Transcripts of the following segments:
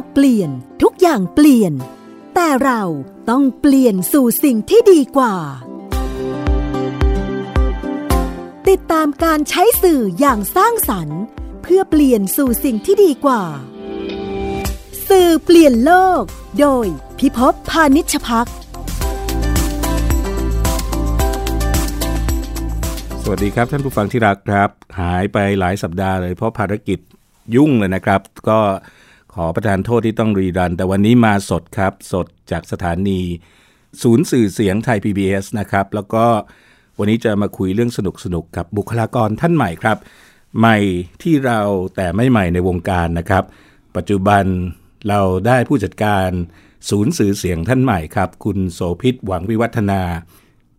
กเปลี่ยน ทุกอย่างเปลี่ยน แต่เราต้องเปลี่ยนสู่สิ่งที่ดีกว่า ติดตามการใช้สื่ออย่างสร้างสรรค์ เพื่อเปลี่ยนสู่สิ่งที่ดีกว่า สื่อเปลี่ยนโลก โดยพิภพพานิชพักสวัสดีครับ ท่านผู้ฟังที่รักครับ หายไปหลายสัปดาห์เลยเพราะภารกิจยุ่งเลยนะครับ ก็ ขอประทานโทษที่ต้องรีรัน แต่วันนี้มาสดครับ สดจากสถานี ศูนย์สื่อเสียงไทย PBS นะครับ แล้วก็วันนี้จะมาคุยเรื่องสนุกสนุกกับบุคลากรท่านใหม่ครับ ใหม่ที่เราแต่ไม่ใหม่ในวงการนะครับ ปัจจุบันเราได้ผู้จัดการ ศูนย์สื่อเสียงท่านใหม่ครับ คุณโสภิตหวังวิวัฒนา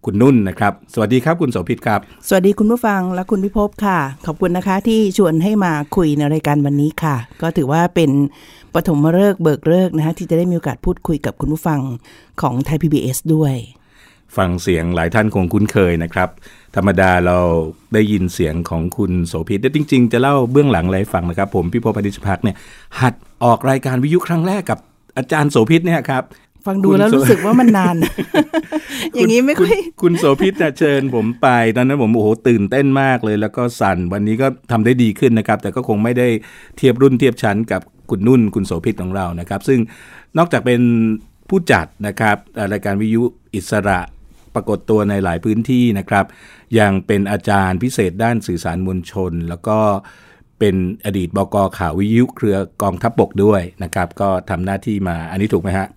คุณนุ่นนะครับ สวัสดีครับคุณโสภิตครับ สวัสดีคุณผู้ฟังและคุณพิภพค่ะ ขอบคุณนะคะที่ชวนให้มาคุยในรายการวันนี้ค่ะ ก็ถือว่าเป็นปฐมฤกษ์เบิกฤกษ์นะคะที่จะได้มีโอกาสพูดคุยกับคุณผู้ฟังของไทย PBS ด้วย ฟังเสียงหลายท่านคงคุ้นเคยนะครับ ธรรมดาเราได้ยินเสียงของคุณโสภิตแต่จริง ๆ จะเล่าเบื้องหลังอะไรให้ฟังนะครับ ผมพี่พพอดิชพักเนี่ยหัดออกรายการวิทยุครั้งแรกกับอาจารย์โสภิตเนี่ยครับ ฟังดูคุณแล้วโสรู้สึกว่ามันนาน อย่างนี้ไม่ค่อยณคุณโสภิตน่ะเชิญผมไป ตอนนั้นผมโอ้โหตื่นเต้นมากเลย แล้วก็สั่นวันนี้ก็ทำได้ดีขึ้นนะครับ แต่ก็คงไม่ได้เทียบรุ่นเทียบชั้นกับคุณนุ่นคุณโสภิตของเรานะครับ ซึ่งนอกจากเป็นผู้จัดนะครับเอ่อรายการวิทยุอิสระปรากฏตัวในหลายพื้นที่นะครับ ยังเป็นอาจารย์พิเศษด้านสื่อสารมวลชน แล้วก็เป็นอดีตบกข่าววิทยุเครือกองทัพบกด้วยนะครับ ก็ทำหน้าที่มาอันนี้ถูกไหมฮะ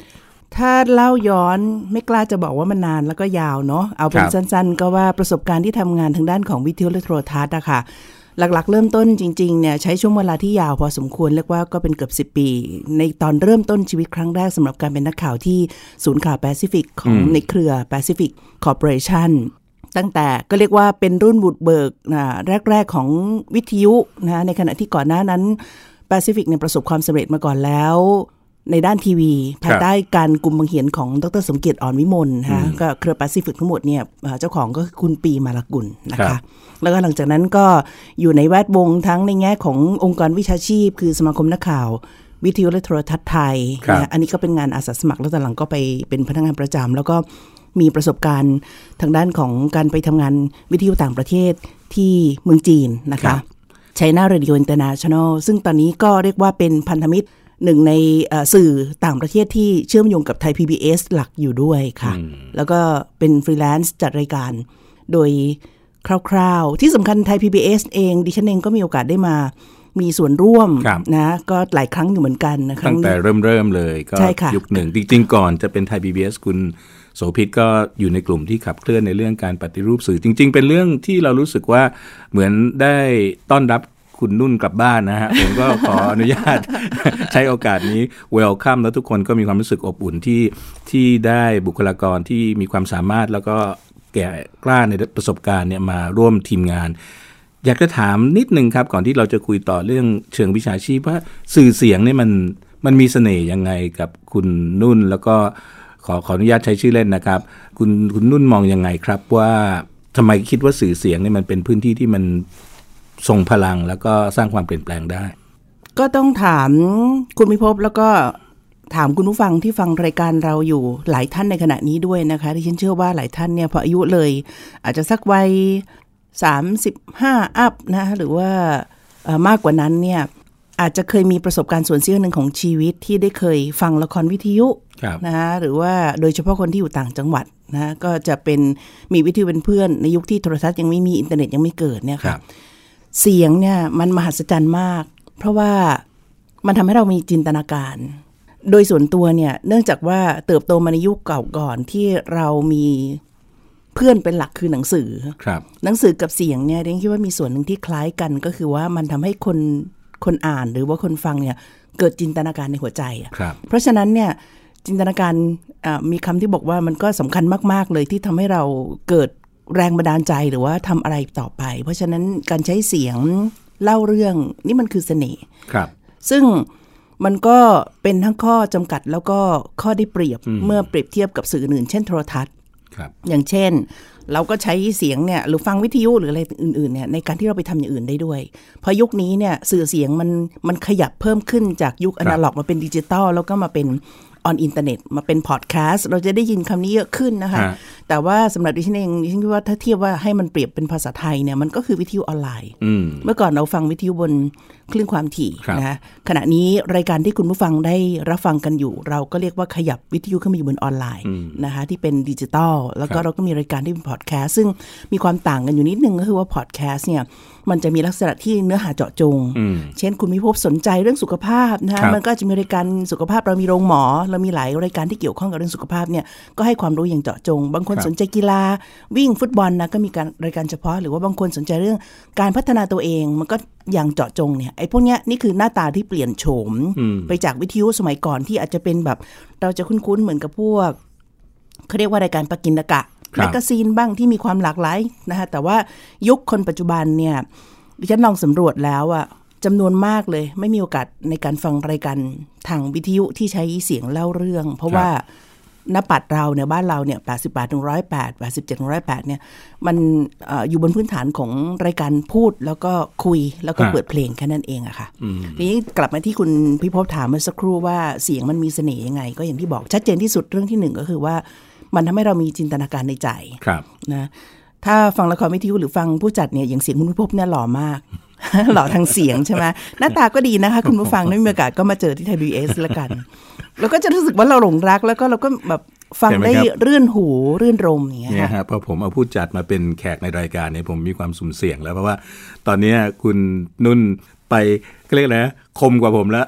ถ้าเล่าย้อนไม่กล้าจะบอกว่ามันนานแล้วก็ยาวเนาะเอาเป็นครับสั้น ๆ ก็ว่าประสบการณ์ที่ทำงานทางด้านของวิทยุและโทรทัศน์อะค่ะหลักๆ เริ่มต้นจริงๆเนี่ยใช้ช่วงเวลาที่ยาวพอสมควรเรียกว่าก็เป็นเกือบ 10 ปี ในตอนเริ่มต้นชีวิตครั้งแรกสำหรับการเป็นนักข่าวที่ศูนย์ข่าวแปซิฟิกของในเครือแปซิฟิกคอร์ปอเรชันตั้งแต่ก็เรียกว่าเป็นรุ่นบุกเบิกนะแรก ๆ ของวิทยุนะในขณะที่ก่อนหน้านั้นแปซิฟิกเนี่ยประสบความสำเร็จมาก่อนแล้ว ในด้านทีวีภายใต้การกลุ่มบังเหียนของดรสมเกียรติอ่อนวิมลนะคะก็เครือแปซิฟิกทั้งหมดเนี่ยเอ่อเจ้าของก็คือคุณปีย์ มาลากุลนะคะครับแล้วก็หลังจากนั้นก็อยู่ในแวดวงทั้งในแง่ขององค์กรวิชาชีพ คือสมาคมนักข่าว วิทยุและโทรทัศน์ไทยครับนะอันนี้ก็เป็นงานอาสาสมัครแล้วตอนหลังก็ไปเป็นพนักงานประจำแล้วก็มีประสบการณ์ทางด้านของการไปทำงานวิทยุต่างประเทศที่เมืองจีนนะคะครับ China Radio International ซึ่งตอนนี้ก็เรียกว่าเป็นพันธมิตร หนึ่งในเอ่อสื่อต่างประเทศที่เชื่อมโยงกับไทย PBS หลักอยู่ด้วยค่ะ แล้วก็เป็นฟรีแลนซ์จัดรายการ โดยคร่าวๆ ที่สำคัญไทย PBS เอง ดิฉันเองก็มีโอกาสได้มามีส่วนร่วมครับนะก็หลายครั้งอยู่เหมือนกันนะคะตั้งแต่เริ่มเริ่มๆเลยก็ใช่ค่ะยุคหนึ่งจริงๆก่อนจะเป็นไทย PBS คุณโสภิตก็อยู่ในกลุ่มที่ขับเคลื่อนในเรื่องการปฏิรูปสื่อจริง ๆ เป็นเรื่องที่เรารู้สึกว่าเหมือนได้ต้อนรับ คุณนุ่นกลับบ้านนะฮะ ผมก็ขออนุญาตใช้โอกาสนี้ welcome แล้วทุกคนก็มีความรู้สึกอบอุ่นที่ที่ได้บุคลากรที่มีความสามารถแล้วก็แก่กล้าในประสบการณ์เนี่ยมาร่วมทีมงาน อยากจะถามนิดนึงครับ ก่อนที่เราจะคุยต่อเรื่องเชิงวิชาชีพว่าสื่อเสียงเนี่ยมันมันมีเสน่ห์ยังไงกับคุณนุ่นแล้วก็ขอขออนุญาตใช้ชื่อเล่นนะครับ คุณคุณนุ่นมองยังไงครับว่าทำไมคิดว่าสื่อเสียงเนี่ยมันเป็นพื้นที่ที่มัน ทรงพลังแล้วก็สร้างความเปลี่ยนแปลงได้ ก็ต้องถามคุณพิภพแล้วก็ถามคุณผู้ฟังที่ฟังรายการเราอยู่หลายท่านในขณะนี้ด้วยนะคะที่ฉันเชื่อว่าหลายท่านเนี่ยพออายุเลย อาจจะสักวัย35อัพนะหรือว่าเอ่อมากกว่านั้นเนี่ยอาจจะเคยมีประสบการณ์ส่วนเสี้ยวหนึ่งของชีวิตที่ได้เคยฟังละครวิทยุครับนะคะหรือว่าโดยเฉพาะคนที่อยู่ต่างจังหวัดนะก็จะเป็นมีวิทยุเป็นเพื่อนในยุคที่โทรทัศน์ยังไม่มีอินเทอร์เน็ตยังไม่เกิดเนี่ยครัค่ะบ เสียงเนี่ยมันมหัศจรรย์มาก เพราะว่ามันทำให้เรามีจินตนาการ โดยส่วนตัวเนี่ย เนื่องจากว่าเติบโตมาในยุคเก่าก่อนที่เรามีเพื่อนเป็นหลักคือหนังสือครับหนังสือกับเสียงเนี่ยเรียนคิดว่ามีส่วนหนึ่งที่คล้ายกัน ก็คือว่ามันทำให้คนคนอ่านหรือว่าคนฟังเนี่ยเกิดจินตนาการในหัวใจอะครับเพราะฉะนั้นเนี่ยจินตนาการอ่ามีคำที่บอกว่ามันก็สำคัญมาก ๆ เลยที่ทำให้เราเกิด แรงบันดาลใจหรือว่าทำอะไรต่อไป เพราะฉะนั้นการใช้เสียงเล่าเรื่องนี่มันคือเสน่ห์ครับ ซึ่งมันก็เป็นทั้งข้อจำกัดแล้วก็ข้อได้เปรียบเมื่อเปรียบเทียบกับสื่ออื่น เช่นโทรทัศน์ครับอย่างเช่น เราก็ใช้เสียงเนี่ยหรือฟังวิทยุหรืออะไรอื่นๆเนี่ยในการที่เราไปทำอย่างอื่นได้ด้วยเพราะยุคนี้เนี่ยสื่อเสียงมันมันขยับเพิ่มขึ้นจากยุคอนาล็อกมาเป็นดิจิตอลแล้วก็มาเป็น on อินเทอร์เน็ตมาเป็นพอดแคสต์เราจะได้ยินคำนี้เยอะขึ้นนะคะฮะแต่ว่าสำหรับดิฉันเองดิฉันคิดว่าถ้าเทียบว่าให้มันเปรียบเป็นภาษาไทยเนี่ยมันก็คือวิทยุออนไลน์อืมเมื่อก่อนเราฟังวิทยุบนคลื่นความถี่ครับนะขณะนี้รายการที่คุณผู้ฟังได้รับฟังกันอยู่ เราก็เรียกว่าขยับวิทยุขึ้นมาอยู่บนออนไลน์นะคะที่เป็นดิจิตอลแล้วก็ครับเราก็มีรายการที่เป็นพอดแคสต์ซึ่งมีความต่างกันอยู่นิดนึงก็คือว่าพอดแคสต์เนี่ย มันจะมีลักษณะที่เนื้อหาเจาะจงอืมเช่น คุณวิภพสนใจเรื่องสุขภาพนะคะครับมันก็จะมีรายการสุขภาพเรามีโรงหมอ เรามีหลายรายการที่เกี่ยวข้องกับเรื่องสุขภาพเนี่ยก็ให้ความรู้อย่างเจาะจง บางคนครับสนใจกีฬาวิ่งฟุตบอลนะก็มีการรายการเฉพาะ หรือว่าบางคนสนใจเรื่องการพัฒนาตัวเอง มันก็อย่างเจาะจงเนี่ยไอ้พวกเนี้ยนี่คือหน้าตาที่เปลี่ยนโฉมไปจากวิทยุสมัยก่อนที่อาจจะเป็นแบบ เราจะคุ้นๆเหมือนกับพวกเขาเรียกว่ารายการปกินกะครับ แมกกาซีนบ้างที่มีความหลากหลายนะคะแต่ว่ายุคคนปัจจุบันเนี่ยดิฉันลองสำรวจแล้วอะจำนวนมากเลย ไม่มีโอกาสในการฟังรายการทางวิทยุที่ใช้เสียงเล่าเรื่อง เพราะว่าหน้าปัดเราเนี่ยบ้านเราเนี่ย80บาทถึงร้อยแปดแปดสิบเจ็ดถึงร้อยแปดเนี่ยมันเอออยู่บนพื้นฐานของรายการพูดแล้วก็คุยแล้วก็ฮะเปิดเพลงแค่นั้นเองอะค่ะทีนี้กลับมาที่คุณพิภพถามเมื่อสักครู่ว่าเสียงมันมีเสน่ห์ยังไง ก็อย่างที่บอกชัดเจนที่สุดเรื่องที่หนึ่งก็คือว่า มันทำให้เรามีจินตนาการในใจครับนะถ้าฟังละครวิทยุหรือฟังผู้จัดเนี่ยอย่างเสียงคุณพิภพเนี่ยหล่อมาก หล่อทางเสียงใช่ไหมหน้าตาก็ดีนะคะ คุณผู้ฟังได้มีโอกาสก็มาเจอที่ไทยบีเอสละกันแล้วก็จะรู้สึกว่าเราหลงรักแล้วก็เราก็แบบฟังเห็นไหมได้ครับรื่นหูรื่นรมอย่างเงี้ยเนี่ยค่ะฮะพอผมเอาผู้จัดมาเป็นแขกในรายการเนี่ยผมมีความสุ่มเสี่ยงแล้วเพราะว่า ตอนเนี้ยคุณนุ่นไปก็เรียกอะไรนะคมกว่าผมแล้ว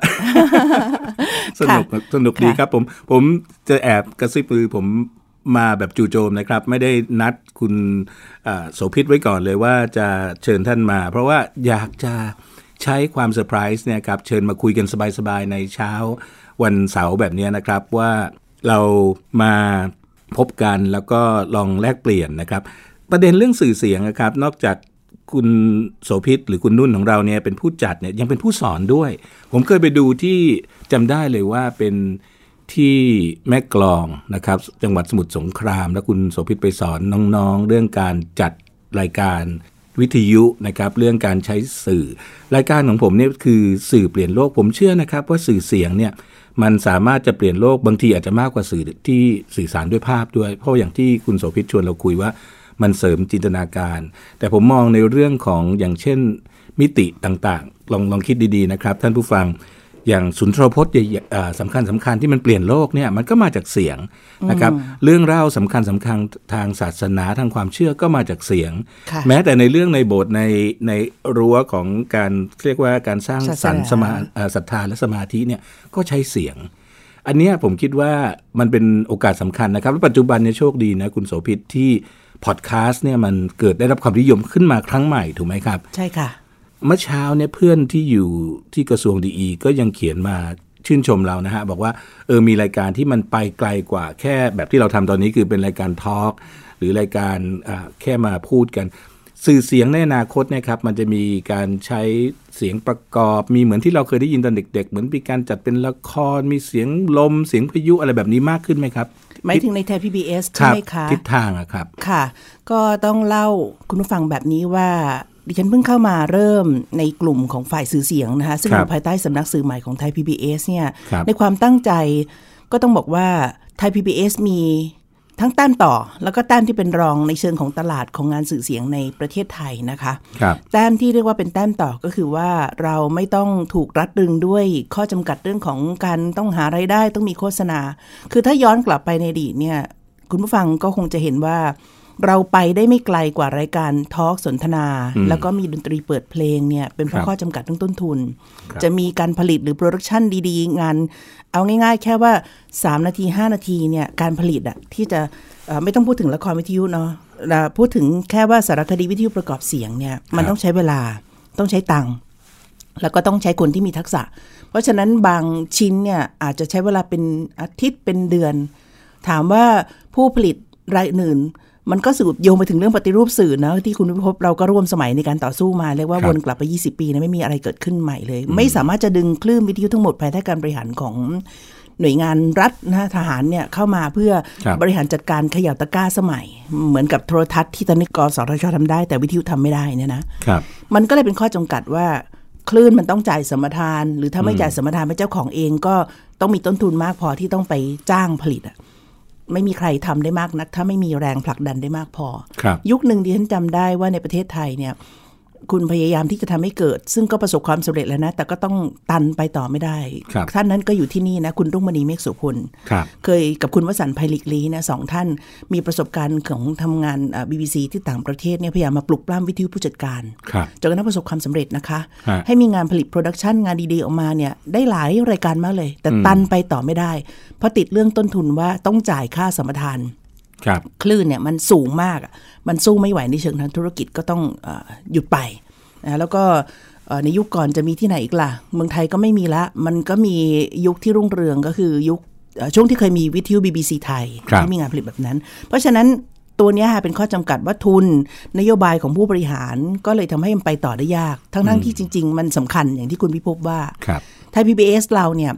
สนุกสนุกดีครับผม ผมจะแอบกระซิบมือผม มาแบบจู่โจมนะครับ ไม่ได้นัดคุณโสภิตไว้ก่อนเลยว่าจะเชิญท่านมา เพราะว่าอยากจะใช้ความเซอร์ไพรส์เนี่ยครับเชิญมาคุยกันสบายๆ ในเช้าวันเสาร์แบบนี้นะครับว่าเรามาพบกันแล้วก็ลองแลกเปลี่ยนนะครับ ประเด็นเรื่องสื่อเสียงนะครับ นอกจากคุณโสภิตหรือคุณนุ่นของเราเนี่ยเป็นผู้จัดเนี่ยยังเป็นผู้สอนด้วย ผมเคยไปดูที่จำได้เลยว่าเป็น ที่แม่กลองนะครับ จังหวัดสมุทรสงคราม แล้วคุณโสภิตไปสอนน้องๆ เรื่องการจัดรายการวิทยุนะครับเรื่องการใช้สื่อ รายการของผมเนี่ยคือสื่อเปลี่ยนโลกผมเชื่อนะครับ ว่าสื่อเสียงเนี่ยมันสามารถจะเปลี่ยนโลกบางทีอาจจะมากกว่าสื่อที่สื่อสารด้วยภาพด้วย เพราะอย่างที่คุณโสภิตชวนเราคุยว่ามันเสริมจินตนาการ แต่ผมมองในเรื่องของอย่างเช่นมิติต่างๆ ลองลองคิดดีๆนะครับ ท่านผู้ฟัง อย่างสุนทรพจน์ใหญ่ๆอ่าสำคัญสำคัญที่มันเปลี่ยนโลกเนี่ยมันก็มาจากเสียงนะครับเรื่องเล่าสำคัญสำคัญทางศาสนาทางความเชื่อก็มาจากเสียงค่ะแม้แต่ในเรื่องในโบสถ์ในในรั้วของการเรียกว่าการสร้างสรรค์สศาสนามาเอ่อศรัทธาและสมาธิเนี่ยก็ใช้เสียง อันเนี้ยผมคิดว่ามันเป็นโอกาสสำคัญนะครับและปัจจุบันเนี่ยโชคดีนะคุณโสภิตที่พอดแคสต์เนี่ยมันเกิดได้รับความนิยมขึ้นมาครั้งใหม่ถูกไหมครับ ใช่ค่ะ เมื่อเช้าเนี่ยเพื่อนที่อยู่ที่กระทรวงดีก็ยังเขียนมาชื่นชมเรานะฮะ บอกว่าเออมีรายการที่มันไปไกลกว่าแค่แบบที่เราทำตอนนี้คือเป็นรายการทอล์กหรือรายการอ่าแค่มาพูดกัน สื่อเสียงในอนาคตเนะครับ มันจะมีการใช้เสียงประกอบ มีเหมือนที่เราเคยได้ยินตอนเด็ก ๆ เหมือนมีการจัดเป็นละคร มีเสียงลมเสียงพายุอะไรแบบนี้มากขึ้นไหมครับหมายถึงในไทย PBS คใช่รับไหมคะทิศทางอะครับ ค่ะ ก็ต้องเล่าคุณผู้ฟังแบบนี้ว่า ดิฉันเพิ่งเข้ามาเริ่มในกลุ่มของฝ่ายสื่อเสียงนะคะ ซึ่งคอรับยู่ภายใต้สำนักสื่อใหม่ของไทย PBS เนี่ยครับในความตั้งใจก็ต้องบอกว่าไทย PBS มีทั้งแต้มต่อ แล้วก็แต้มที่เป็นรองในเชิงของตลาดของงานสื่อเสียงในประเทศไทยนะคะครับแต้มที่เรียกว่าเป็นแต้มต่อก็คือว่าเราไม่ต้องถูกรัดรึงด้วยข้อจำกัดเรื่องของการต้องหาไรายได้ต้องมีโฆษณา คือถ้าย้อนกลับไปในอดีตเนี่ยคุณผู้ฟังก็คงจะเห็นว่า เราไปได้ไม่ไกลกว่ารายการทอล์กสนทนา แล้วก็มีดนตรีเปิดเพลงเนี่ย เป็นเพราะครับข้อจำกัดเรื่องต้นทุนครับจะมีการผลิตหรือ production ดีๆ งาน เอาง่ายๆ แค่ว่า 3 นาที 5 นาทีเนี่ย การผลิตอะที่จะเอ่อไม่ต้องพูดถึงละครวิทยุเนาะเอ่อพูดถึงแค่ว่าสารคดีวิทยุประกอบเสียงเนี่ย มันต้องใช้เวลาต้องใช้ตังค์แล้วก็ต้องใช้คนที่มีทักษะ เพราะฉะนั้นบางชิ้นเนี่ยอาจจะใช้เวลาเป็นอาทิตย์เป็นเดือน ถามว่าผู้ผลิตรายอื่น มันก็สืบโยงไปถึงเรื่องปฏิรูปสื่อนะที่คุณวิภพเราก็ร่วมสมัยในการต่อสู้มา เรียกว่าครับวนกลับไป 20 ปีนะไม่มีอะไรเกิดขึ้นใหม่เลย ไม่สามารถจะดึงคลื่นวิทยุทั้งหมดภายใต้การบริหารของหน่วยงานรัฐนะทหารเนี่ยเข้ามาเพื่อครับบริหารจัดการเขย่าตะกร้าสมัย เหมือนกับโทรทัศน์ที่ตอนนี้กสทชทำได้ แต่วิทยุทำไม่ได้เนี่ยนะครับมันก็เลยเป็นข้อจำกัดว่าคลื่นมันต้องจ่ายสมทาน หรือถ้าไม่จ่ายสมทานเป็นเจ้าของเองก็ต้องมีต้นทุนมากพอที่ต้องไปจ้างผลิตอะ ไม่มีใครทำได้มากนัก ถ้าไม่มีแรงผลักดันได้มากพอครับยุคหนึ่งดิฉันจำได้ว่าในประเทศไทยเนี่ย คุณพยายามที่จะทำให้เกิด ซึ่งก็ประสบความสำเร็จแล้วนะ แต่ก็ต้องตันไปต่อไม่ได้ครับท่านนั้นก็อยู่ที่นี่นะ คุณรุ่งมณีเมฆโสภณครับเคยกับคุณวสันต์ ภัยหลีกลี้นะสองท่านมีประสบการณ์ของทำงานบีบีซีที่ต่างประเทศเนี่ยพยายามมาปลุกปล้ำวิทยุผู้จัดการครับจนกระทั่งประสบความสำเร็จนะคะฮะให้มีงานผลิต production งานดีๆออกมาเนี่ยได้หลายรายการมากเลย แต่ตันไปต่อไม่ได้ เพราะติดเรื่องต้นทุนว่าต้องจ่ายค่าสัมปทาน ครับคลื่นเนี่ยมันสูงมากอะมันสู้ไม่ไหวในเชิงทางธุรกิจก็ต้องเออหยุดไปนะแล้วก็เอ่อในยุคก่อนจะมีที่ไหนอีกล่ะ เมืองไทยก็ไม่มีละ มันก็มียุคที่รุ่งเรืองก็คือยุคเอ่อช่วงที่เคยมีวิทยุ BBC ไทยครับที่มีงานผลิตแบบนั้น เพราะฉะนั้นตัวเนี้ยค่ะเป็นข้อจำกัดว่าทุนนโยบายของผู้บริหารก็เลยทำให้มันไปต่อได้ยาก ทั้งๆที่จริง ๆ มันสำคัญอย่างที่คุณพิภพว่า ครับไทย PBS เราเนี่ย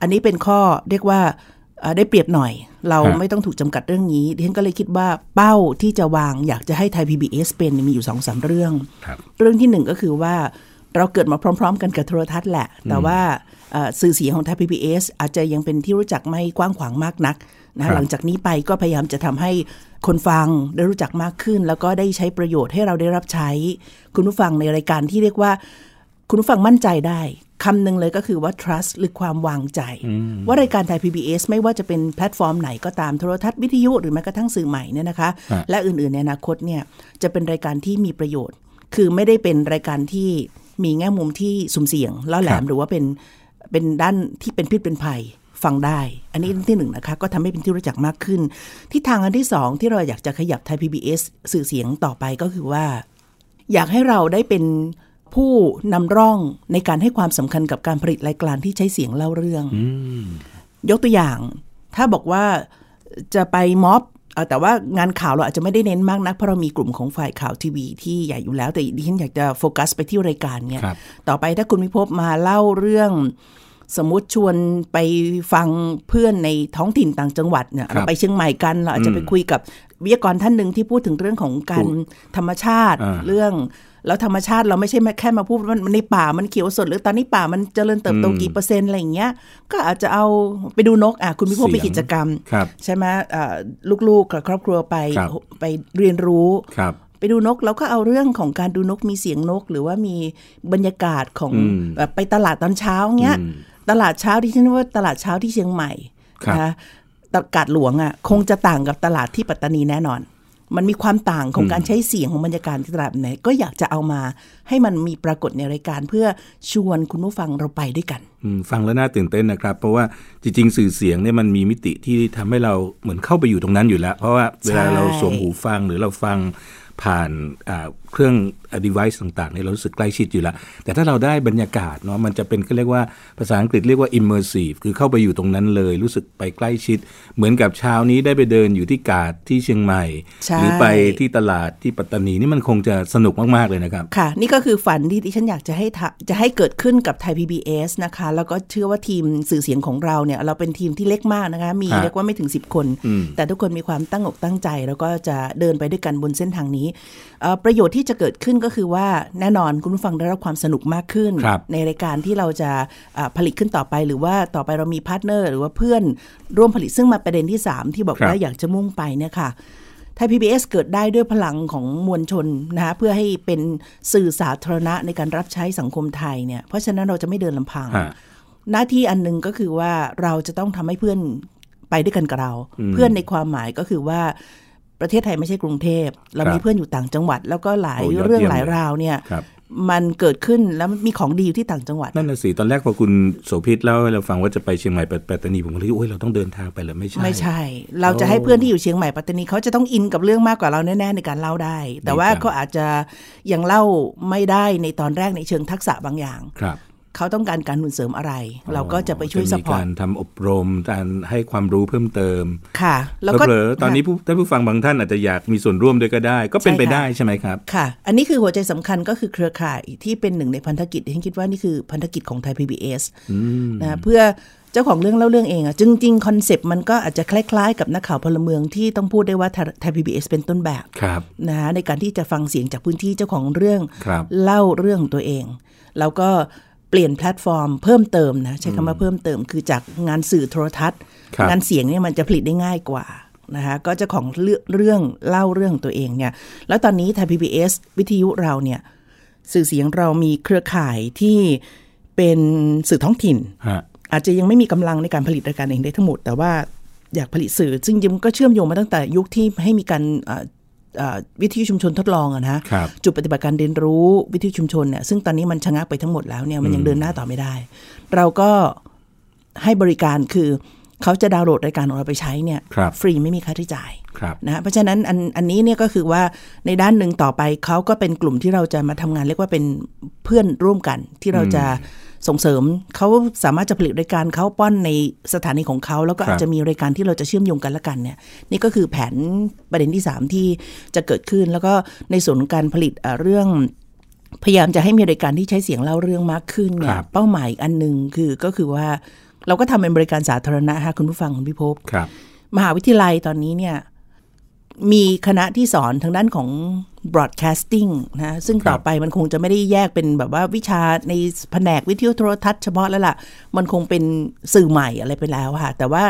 อันนี้เป็นข้อเรียกว่าเอ่อ ได้เปรียบหน่อย เราฮะไม่ต้องถูกจำกัดเรื่องนี้ดิฉันก็เลยคิดว่าเป้าที่จะวางอยากจะให้ไทย PBS เป็นมีอยู่สองสามเรื่องครับเรื่องที่หนึ่งก็คือว่าเราเกิดมาพร้อม ๆ กันกับโทรทัศน์แหละ แต่ว่าเอ่อสื่อเสียงของไทย PBS อาจจะยังเป็นที่รู้จักไม่กว้างขวางมากนักครันะบหลังจากนี้ไปก็พยายามจะทำให้คนฟังได้รู้จักมากขึ้น แล้วก็ได้ใช้ประโยชน์ให้เราได้รับใช้ คุณผู้ฟังในรายการที่เรียกว่า คุณผู้ฟังมั่นใจได้คำหนึ่งเลยก็คือว่า trust หรือความวางใจ ว่ารายการไทย PBS ไม่ว่าจะเป็นแพลตฟอร์มไหนก็ตามโทรทัศน์วิทยุหรือแม้กระทั่งสื่อใหม่เนี่ยนะคะฮะและอื่น ๆ ในอนาคตเนี่ยจะเป็นรายการที่มีประโยชน์ คือไม่ได้เป็นรายการที่มีแง่มุมที่สุ่มเสี่ยงล่อแหลครัมบหรือว่าเป็นเป็นด้านที่เป็นพิษเป็นภัยฟังได้ อันนี้เรื่องที่หนึ่งนะคะ ก็ทำให้เป็นที่รู้จักมากขึ้น ที่ทางอันที่สองที่เราอยากจะขยับไทย PBS สื่อเสียงต่อไปก็คือว่า อยากให้เราได้เป็น ผู้นำร่องในการให้ความสำคัญกับการผลิตรายการที่ใช้เสียงเล่าเรื่องยกตัวอย่าง ถ้าบอกว่าจะไปม็อบเอ่อแต่ว่างานข่าวเราอาจจะไม่ได้เน้นมากนักเพราะเรามีกลุ่มของฝ่ายข่าวทีวีที่ใหญ่อยู่แล้ว แต่ดิฉันอยากจะโฟกัสไปที่รายการเนี่ยครับต่อไปถ้าคุณพิภพมาเล่าเรื่อง สมมุติชวนไปฟังเพื่อนในท้องถิ่นต่างจังหวัดเนี่ยครับเราไปเชียงใหม่กันเราอาจจะไปคุยกับวิทยากรท่านหนึ่งที่พูดถึงเรื่องของการธรรมชาติอ่าเรื่อง แล้วธรรมชาติเราไม่ใช่แค่มาพูดว่ามันในป่ามันเขียวสด หรือตอนนี้ป่ามันเจริญเติบโตกี่เปอร์เซ็นต์อะไรอย่างเงี้ยก็อาจจะเอาไปดูนกอะคุณพิภพเสียงไปกิจกรรมครับใช่ไหมเอ่อลูกๆกับครอบครัวไปครับไปเรียนรู้ครับไปดูนกแล้วก็เอาเรื่องของการดูนกมีเสียงนก หรือว่ามีบรรยากาศของอืมแบบไปตลาดตอนเช้าเงี้ยอืมตลาดเช้าที่ฉันว่าตลาดเช้าที่เชียงใหม่ครับนะคะตลาดหลวงอะคงจะต่างกับตลาดที่ปัตตานีแน่นอน มันมีความต่างของการใช้เสียงของบรรยากาศที่ตลาดไหน ก็อยากจะเอามาให้มันมีปรากฏในรายการเพื่อชวนคุณผู้ฟังเราไปด้วยกันอืมฟังแล้วน่าตื่นเต้นนะครับ เพราะว่าจริง ๆ สื่อเสียงเนี่ยมันมีมิติที่ทำให้เราเหมือนเข้าไปอยู่ตรงนั้นอยู่แล้ว เพราะว่าเวลาเราสวมหูฟังหรือเราฟังผ่านอ่าเครื่อง device ต่างๆเนี่ยเรารู้สึกใกล้ชิดอยู่แล้วแต่ถ้าเราได้บรรยากาศเนาะมันจะเป็นก็เรียกว่าภาษาอังกฤษเรียกว่า immersive คือเข้าไปอยู่ตรงนั้นเลย รู้สึกไปใกล้ชิด เหมือนกับเช้านี้ได้ไปเดินอยู่ที่กาดที่เชียงใหม่ใช่หรือไปที่ตลาดที่ปัตตานีนี่มันคงจะสนุกมากๆเลยนะครับ ค่ะ นี่ก็คือฝันที่ดิฉันอยากจะให้ทะจะให้เกิดขึ้นกับไทย PBS นะคะ แล้วก็เชื่อว่าทีมสื่อเสียงของเราเนี่ยเราเป็นทีมที่เล็กมากนะคะ มีฮะเรียกว่าไม่ถึง 10 คนอืมแต่ทุกคนมีความตั้งอกตั้งใจ แล้วก็จะเดินไปด้วยกันบนเส้นทางนี้เอ่อประโยชน์ที่จะเกิดขึ้นก็คือว่าแน่นอนคุณผู้ฟังได้รับความสนุกมากขึ้นครับในรายการที่เราจะอ่าผลิตขึ้นต่อไปหรือว่าต่อไปเรามี partner หรือว่าเพื่อนร่วมผลิตซึ่งมาประเด็นที่ 3 ที่บอกครับว่าอยากจะมุ่งไปเนี่ยค่ะไทย PBS เกิดได้ด้วยพลังของมวลชนนะคะเพื่อให้เป็นสื่อสาธารณะในการรับใช้สังคมไทยเนี่ยเพราะฉะนั้นเราจะไม่เดินลำพังฮะหน้าที่อันหนึ่งก็คือว่าเราจะต้องทำให้เพื่อนไปด้วยกันกับเราอืมเพื่อนในความหมายก็คือว่า ประเทศไทยไม่ใช่กรุงเทพ เราครับมีเพื่อนอยู่ต่างจังหวัด แล้วก็หลายโอ้ยอดเรื่องเยี่ยมหลายเลยราวเนี่ยครับมันเกิดขึ้นแล้วมีของดีอยู่ที่ต่างจังหวัด นั่นน่ะสิ ตอนแรกพอคุณโสภิตเล่าให้เราฟังว่าจะไปเชียงใหม่ปัตตานีผมก็เลยโอ้ยเราต้องเดินทางไปเหรอไม่ใช่ ไม่ใช่ เราจะให้เพื่อนที่อยู่เชียงใหม่ปัตตานีเขาจะต้องอินกับเรื่องมากกว่าเราแน่ๆในการเล่าได้ แต่ว่าดีจังก็อาจจะยังเล่าไม่ได้ในตอนแรกในเชิงทักษะบางอย่างครับ เขาต้องการการหนุนเสริมอะไร เราก็จะไปช่วยสจะปมีอร์กาตรทำอบรมการให้ความรู้เพิ่มเติมค่ะ แล้วก็เผลอๆตอนนี้ผู้ท่านผู้ฟังบางท่านอาจจะอยากมีส่วนร่วมด้วยก็ได้ ก็เป็นไปใช่ค่ะได้ใช่ไหมครับค่ะ อันนี้คือหัวใจสำคัญก็คือเครือข่ายที่เป็นหนึ่งในพันธกิจที่ฉันคิดว่านี่คือพันธกิจของไทย PBS นะเพื่อเจ้าของเรื่องเล่าเรื่องเองอะจริงๆ คอนเซปต์มันก็อาจจะคล้ายๆ กับนักข่าวพลเมืองที่ต้องพูดได้ว่าไทย PBS เป็นต้นแบบครับนะในการที่จะฟังเสียงจากพื้นที่เจ้าของเรื่องครับเล่าเรื่องของตัวเอง แล้วก็เปลี่ยนแพลตฟอร์มเพิ่มเติมนะ ใช้คำว่าเพิ่มเติม คือจากงานสื่อโทรทัศน์ครับงานเสียงเนี่ยมันจะผลิตได้ง่ายกว่านะคะก็เจ้าของเรื่องเรื่องเล่าเรื่องตัวเองเนี่ย แล้วตอนนี้ไทย PBS วิทยุเราเนี่ย สื่อเสียงเรามีเครือข่ายที่เป็นสื่อท้องถิ่นฮะอาจจะยังไม่มีกำลังในการผลิตรายการเองได้ทั้งหมด แต่ว่าอยากผลิตสื่อ ซึ่งจริงๆก็เชื่อมโยงมาตั้งแต่ยุคที่ให้มีการเอ่อเอ่อ วิทยุชุมชนทดลองอะนะฮะครับจุดปฏิบัติการเรียนรู้วิทยุชุมชนเนี่ยซึ่งตอนนี้มันชะงักไปทั้งหมดแล้วเนี่ยมันยังเดินหน้าต่อไม่ได้ เราก็ให้บริการคือเขาจะดาวน์โหลดรายการของเราไปใช้เนี่ยครับฟรีไม่มีค่าใช้จ่ายครับนะฮะเพราะฉะนั้นอันอันนี้เนี่ยก็คือว่าในด้านหนึ่งต่อไปเขาก็เป็นกลุ่มที่เราจะมาทำงานเรียกว่าเป็นเพื่อนร่วมกันที่เราจะ ส่งเสริมเขาสามารถจะผลิตรายการเขาป้อนในสถานีของเขาแล้วก็ครับอาจจะมีรายการที่เราจะเชื่อมโยงกันละกันเนี่ยนี่ก็คือแผนประเด็นที่ 3 ที่จะเกิดขึ้น แล้วก็ในส่วนของการผลิตเอ่อเรื่องพยายามจะให้มีรายการที่ใช้เสียงเล่าเรื่องมากขึ้นเนี่คยรับเป้าหมายอีกอันหนึ่งคือก็คือว่าเราก็ทำเป็นบริการสาธารณะฮะคุณผู้ฟังคุณพิภพครับมหาวิทยาลัยตอนนี้เนี่ย มีคณะที่สอนทางด้านของ broadcasting นะซึ่งครับต่อไปมันคงจะไม่ได้แยกเป็นแบบว่าวิชาในแผนกวิทยุโทรทัศน์เฉพาะแล้วล่ะ มันคงเป็นสื่อใหม่อะไรไปแล้วค่ะ แต่ว่า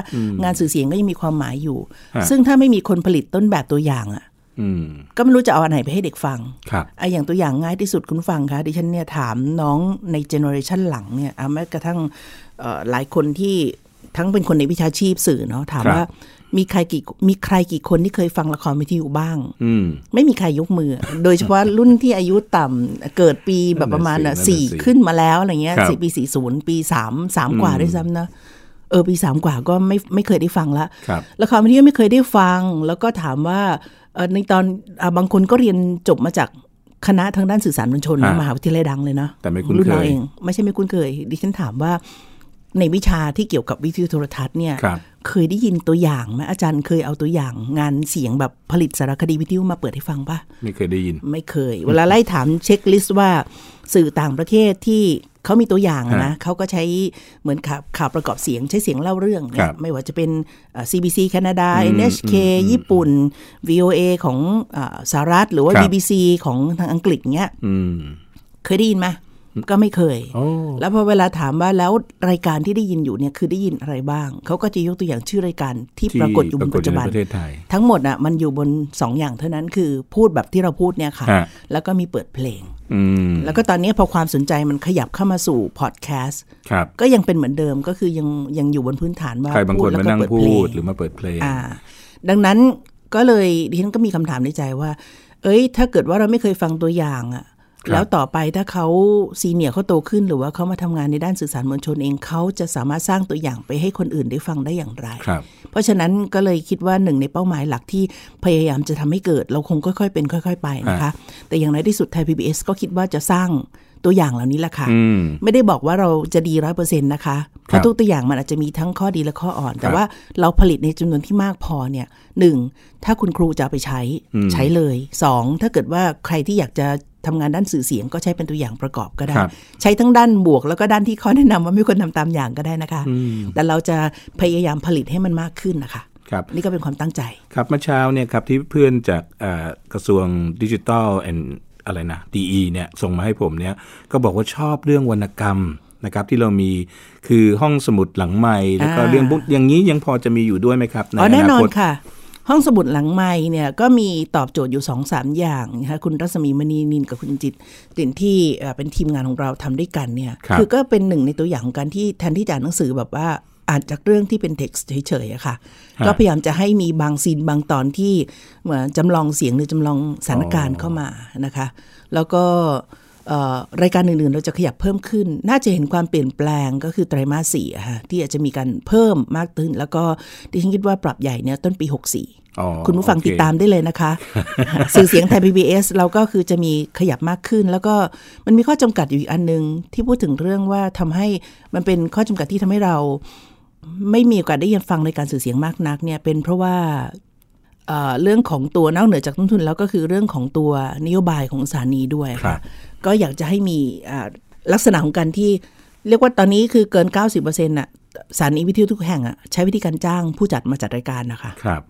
งานสื่อเสียงก็ยังมีความหมายอยู่ฮะซึ่งถ้าไม่มีคนผลิตต้นแบบตัวอย่างอะ่ะอืมก็ไม่รู้จะเอาอันไหนไปให้เด็กฟังครับไอะอย่างตัวอย่างง่ายที่สุดคุณผู้ฟังคะดิฉันเนี่ยถามน้องในเจเนอเรชันหลังเนี่ยเอาแม้กระทั่งเอ่อหลายคนที่ทั้งเป็นคนในวิชาชีพสื่อเนาะถามครับว่า มีใครกี่มีใครกี่คนที่เคยฟังละครวิทยุบ้าง อืมไม่มีใครยกมือ โดยเฉพาะรุ่นที่อายุต่ำเกิดปีแบบประมาณนั่น่ะนน่ะสิสี่นั่นน่ะสิขึ้นมาแล้วอะไรเงี้ยครับสี่ปีสี่ศูนย์ปีสามสามกว่าด้วยซ้ำนะเออปีสามกว่าก็ไม่ไม่เคยได้ฟังละครับละครวิทยุไม่เคยได้ฟัง แล้วก็ถามว่าเอ่อในตอนอาบางคนก็เรียนจบมาจากคณะทางด้านสื่อสารมวลชนนะฮะมหาวิทยาลัยดังเลยนะแต่ไม่คุ้นรุ่นเราเคยเอง ไม่ใช่ไม่คุ้นเคย ดิฉันถามว่า ในวิชาที่เกี่ยวกับวิทยุโทรทัศน์เนี่ยครับเคยได้ยินตัวอย่างไหมอาจารย์เคยเอาตัวอย่าง งานเสียงแบบผลิตสารคดีวิทยุมาเปิดให้ฟังปะไม่เคยได้ยิน ไม่เคย เวลาไล่ถามเช็คลิสต์ว่าสื่อต่างประเทศที่เขามีตัวอย่างอะนะฮะเขาก็ใช้เหมือนข่าวข่าวประกอบเสียงใช้เสียงเล่าเรื่องเนี่ครัยบไม่ว่าจะเป็นเอ่อ CBC แคนาดาอืม NHK อืมญี่ปุ่น VOA ของเออสหรัฐหรือว่าครับ BBC ของทางอังกฤษเงี้ยอืมเคยได้ยินไหม ก็ไม่เคยโอ้แล้วพอเวลาถามว่าแล้วรายการที่ได้ยินอยู่เนี่ยคือได้ยินอะไรบ้าง เขาก็จะยกตัวอย่างชื่อรายการที่ปรากฏอยู่บนปัจจุบันในประเทศไทยทั้งหมดอะมันอยู่บนสองอย่างเท่านั้นคือพูดแบบที่เราพูดเนี่ยค่ะฮะแล้วก็มีเปิดเพลงอืมแล้วก็ตอนนี้พอความสนใจมันขยับเข้ามาสู่พอดแคสต์ครับก็ยังเป็นเหมือนเดิมก็คือยังยังอยู่บนพื้นฐานว่าใครบางคนแล้วมาก็นั่งเปิดพูเพลดงหรือมาเปิดเพลงอ่าดังนั้นก็เลยดิฉันก็มีคำถามในใจว่า เอ้ย ถ้าเกิดว่าเราไม่เคยฟังตัวอย่างอะครับ แล้วต่อไปถ้าเขาซีเนียร์เขาโตขึ้นหรือว่าเขามาทำงานในด้านสื่อสารมวลชนเองเขาจะสามารถสร้างตัวอย่างไปให้คนอื่นได้ฟังได้อย่างไรครับเพราะฉะนั้นก็เลยคิดว่าหนึ่งในเป้าหมายหลักที่พยายามจะทำให้เกิด เราคงค่อยๆเป็นค่อย ๆ ไปนะคะ แต่อย่างไรที่สุดไทย PBS ก็คิดว่าจะสร้าง ตัวอย่างเหล่านี้แหละค่ะอืมไม่ได้บอกว่าเราจะดีร้อยเปอร์เซ็นต์นะคะ เพครัราะบทุกตัวอย่างมันอาจจะมีทั้งข้อดีและข้ออ่อน แต่ครับว่าเราผลิตในจำนวนที่มากพอเนี่ยหนึ่งถ้าคุณครูจะเอาไปใช้อืมใช้เลยสองถ้าเกิดว่าใครที่อยากจะทำงานด้านสื่อเสียงก็ใช้เป็นตัวอย่างประกอบก็ได้ครับใช้ทั้งด้านบวกแล้วก็ด้านที่ข้อแนะนำว่าไม่ควรทำตามอย่างก็ได้นะคะอืมแต่เราจะพยายามผลิตให้มันมากขึ้นนะคะครับนี่ก็เป็นความตั้งใจ ครับเมื่อเช้าเนี่ยครับที่เพื่อนจากเอ่อกระทรวงดิจิทัลแอน อะไรนะ DE เนี่ยส่งมาให้ผมเนี่ยก็บอกว่าชอบเรื่องวรรณกรรมนะครับที่เรามีคือห้องสมุดหลังใหม่แล้วก็อ่าเรื่องพวกอย่างนี้ยังพอจะมีอยู่ด้วยไหมครับในอ๋อแน่นอนคตค่ะ ห้องสมุดหลังไม้เนี่ยก็มีตอบโจทย์อยู่สองสามอย่างนะคะคุณรัศมีมณีนินกับคุณจิตตินที่เอ่อเป็นทีมงานของเราทำด้วยกันเนี่ยครับอก็เป็นหนึ่งในตัวอย่างของการที่แทนที่จะอ่านหนังสือแบบว่า อ่านจากเรื่องที่เป็นเท็กซ์เฉยๆอะค่ะ ก็พยายามจะให้มีบางซีนบางตอนที่เหมือนจำลองเสียงหรือจำลองสถานการณ์เข้ามานะคะ แล้วก็เอ่อรายการอื่นๆ เราจะขยับเพิ่มขึ้น น่าจะเห็นความเปลี่ยนแปลงก็คือไตรมาสสี่อะค่ะที่อาจจะมีการเพิ่มมากขึ้น แล้วก็ดิฉันคิดว่าปรับใหญ่เนี่ยต้นปี 64อ๋อคุณผู้ฟังโอเคติดตามได้เลยนะคะ สื่อเสียงไทย PBS เราก็คือจะมีขยับมากขึ้น แล้วก็มันมีข้อจำกัดอยู่อีกอันหนึง ที่พูดถึงเรื่องว่าทำให้มันเป็นข้อจำกัดที่ทำให้เรา ไม่มีโอกาสได้ยินฟังในการสื่อเสียงมากนักเนี่ยเป็นเพราะว่าเอ่อเรื่องของตัวนอกเหนือจากต้นทุนแล้วก็คือเรื่องของตัวนโยบายของสถานีด้วยครัค่ะบก็อยากจะให้มีอ่าลักษณะของการที่เรียกว่าตอนนี้คือเกิน 90%น่ะสถานีวิทยุทุกแห่งอะใช้วิธีการจ้างผู้จัดมาจัดรายการนะคะครับ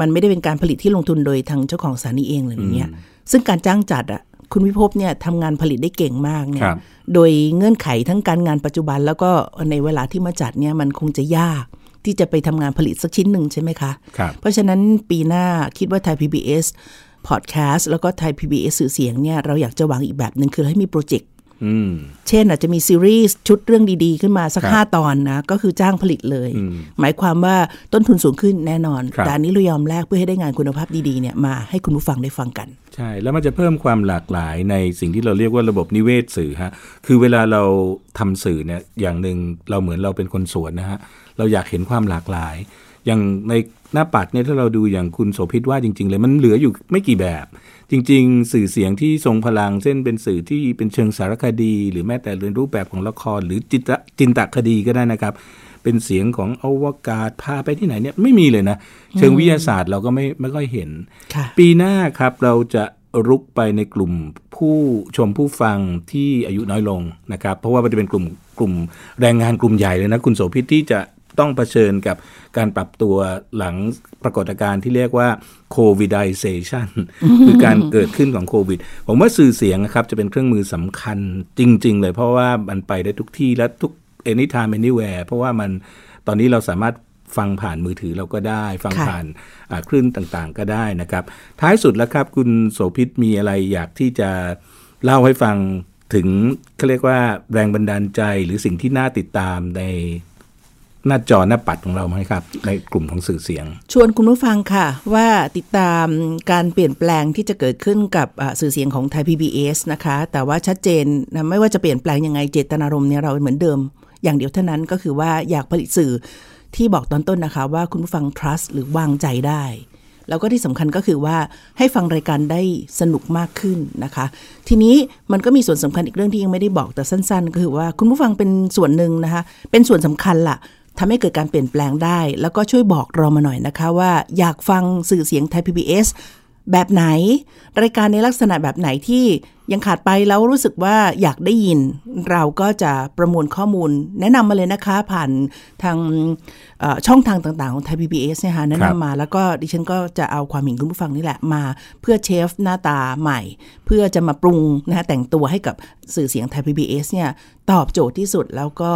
มันไม่ได้เป็นการผลิตที่ลงทุนโดยทางเจ้าของสถานีเองเลยอย่างเงี้ยซึ่งการจ้างจัดอะ คุณวิภพเนี่ยทำงานผลิตได้เก่งมากเนี่คยรับโดยเงื่อนไขทั้งการงานปัจจุบัน แล้วก็ในเวลาที่มาจัดเนี่ยมันคงจะยากที่จะไปทำงานผลิตสักชิ้นหนึ่งใช่ไหมคะครับเพราะฉะนั้นปีหน้าคิดว่าไทย PBS Podcast แล้วก็ไทย PBS สื่อเสียงเนี่ยเราอยากจะวางอีกแบบหนึ่งคือให้มีโปรเจกต์อืม เช่นอาจจะมีซีรีส์ชุดเรื่องดีๆ ขึ้นมาสักครับห้าตอนนะ ก็คือจ้างผลิตเลย หมายความว่าต้นทุนสูงขึ้นแน่นอนครับแต่อันนี้เรายอมแลกเพื่อให้ได้งานคุณภาพดีๆเนี่ยมาให้คุณผู้ฟังได้ฟังกัน ใช่ แล้วมันจะเพิ่มความหลากหลายในสิ่งที่เราเรียกว่าระบบนิเวศสื่อฮะคือเวลาเราทำสื่อเนี่ยอย่างหนึ่งเราเหมือนเราเป็นคนสวนนะฮะเราอยากเห็นความหลากหลาย อย่างในหน้าปัดเนี่ยถ้าเราดูอย่างคุณโสภิตว่าจริง ๆ เลยมันเหลืออยู่ไม่กี่แบบ จริง ๆ สื่อเสียงที่ทรงพลังเช่นเป็นสื่อที่เป็นเชิงสารคดี หรือแม้แต่เรียนรูปแบบของละคร หรือจิตะจินตคดีก็ได้นะครับ เป็นเสียงของอวกาศพาไปที่ไหนเนี่ยไม่มีเลยนะ เชิงวิทยาศาสตร์เราก็ไม่ไม่ค่อยเห็นค่ะปีหน้าครับเราจะรุกไปในกลุ่มผู้ชมผู้ฟังที่อายุน้อยลงนะครับ เพราะว่ามันจะเป็นกลุ่มกลุ่มแรงงานกลุ่มใหญ่เลยนะ คุณโสภิตที่จะ ต้องเผชิญกับการปรับตัวหลังปรากฏการณ์ที่เรียกว่า covidization คือการเกิดขึ้นของโควิด ผมว่าสื่อเสียงนะครับ จะเป็นเครื่องมือสำคัญจริง ๆ เลย เพราะว่ามันไปได้ทุกที่และทุก anytime anywhere เพราะว่ามันตอนนี้เราสามารถฟังผ่านมือถือเราก็ได้ ฟังผ่านคลื่นต่างๆก็ได้นะครับ ท้ายสุดแล้วครับ คุณโสภิตมีอะไรอยากที่จะเล่าให้ฟังถึงเขาเรียกว่าแรงบันดาลใจหรือสิ่งที่น่าติดตามใน หน้าจอหน้าปัดของเราไหมครับ ในกลุ่มของสื่อเสียง ชวนคุณผู้ฟังค่ะ ว่าติดตามการเปลี่ยนแปลงที่จะเกิดขึ้นกับสื่อเสียงของไทย PBS นะคะ แต่ว่าชัดเจนนะไม่ว่าจะเปลี่ยนแปลงยังไงเจตนารมณ์เนี่ยเราเหมือนเดิม อย่างเดียวเท่านั้นก็คือว่าอยากผลิตสื่อที่บอกตอนต้นนะคะ ว่าคุณผู้ฟัง trust หรือวางใจได้ แล้วก็ที่สำคัญก็คือว่าให้ฟังรายการได้สนุกมากขึ้นนะคะ ทีนี้มันก็มีส่วนสำคัญอีกเรื่องที่ยังไม่ได้บอกแต่สั้น ๆ ก็คือว่าคุณผู้ฟังเป็นส่วนหนึ่งนะคะ เป็นส่วนสำคัญล่ะ ทำให้เกิดการเปลี่ยนแปลงได้ แล้วก็ช่วยบอกเรามาหน่อยนะคะว่าอยากฟังสื่อเสียงไทย PBS แบบไหน รายการในลักษณะแบบไหนที่ยังขาดไปแล้วรู้สึกว่าอยากได้ยิน เราก็จะประมวลข้อมูล แนะนำมาเลยนะคะ ผ่านทางเอ่อช่องทางต่างๆ ของไทย PBS เนี่ยค่ะแนะครับนำมาแล้วก็ดิฉันก็จะเอาความเห็นคุณผู้ฟังนี่แหละมาเพื่อเชฟหน้าตาใหม่ เพื่อจะมาปรุงนะคะแต่งตัวให้กับสื่อเสียงไทย PBS เนี่ยตอบโจทย์ที่สุดแล้วก็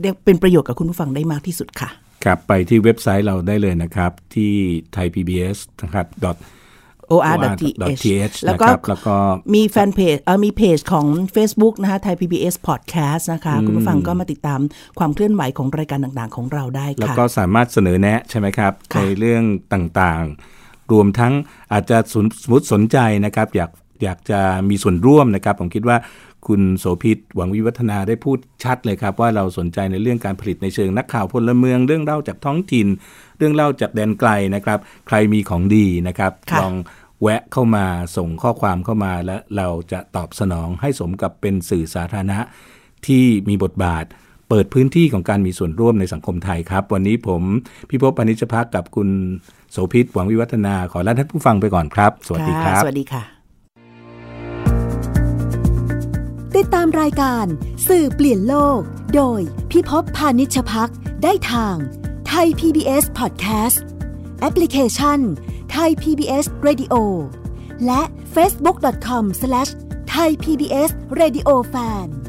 เรียกเป็นประโยชน์กับคุณผู้ฟังได้มากที่สุดค่ะ ครับไปที่เว็บไซต์เราได้เลยนะครับ ที่ thai pbs นะครับ or.th แล้แล้ววก็ก็แล้วก็มีแฟนเพจเออมีเพจของ Facebook นะคะไทย PBS Podcast นะคะ คุณผู้ฟังก็มาติดตามความเคลื่อนไหวของรายการต่างๆ ของเราได้แล้วค่ะก็สามารถเสนอแนะใช่ไหมครับค่ะในเรื่องต่างๆ รวมทั้งอาจจะสนสมมติสนใจนะครับ อยากอยากจะมีส่วนร่วมนะครับ ผมคิดว่า คุณโสภิตหวังวิวัฒนาได้พูดชัดเลยครับ ว่าเราสนใจในเรื่องการผลิตในเชิงนักข่าวพลเมือง เรื่องเล่าจากท้องถิ่น เรื่องเล่าจากแดนไกลนะครับ ใครมีของดีนะครับค่ะลองแวะเข้ามาส่งข้อความเข้ามาและเราจะตอบสนองให้สมกับเป็นสื่อสาธารณะที่มีบทบาท เปิดพื้นที่ของการมีส่วนร่วมในสังคมไทยครับ วันนี้ผมพิภพปานิชพักกับคุณโสภิตหวังวิวัฒนาขอลาท่านผู้ฟังไปก่อนครับ สวัสดีคค่ะรับ สวัสดีค่ะ ตามรายการสื่อเปลี่ยนโลก โดยพิภพพานิชพักได้ทางไทย PBS Podcast แอปพลิเคชันไทย PBS Radio และ facebook.com/thaipbsradiofan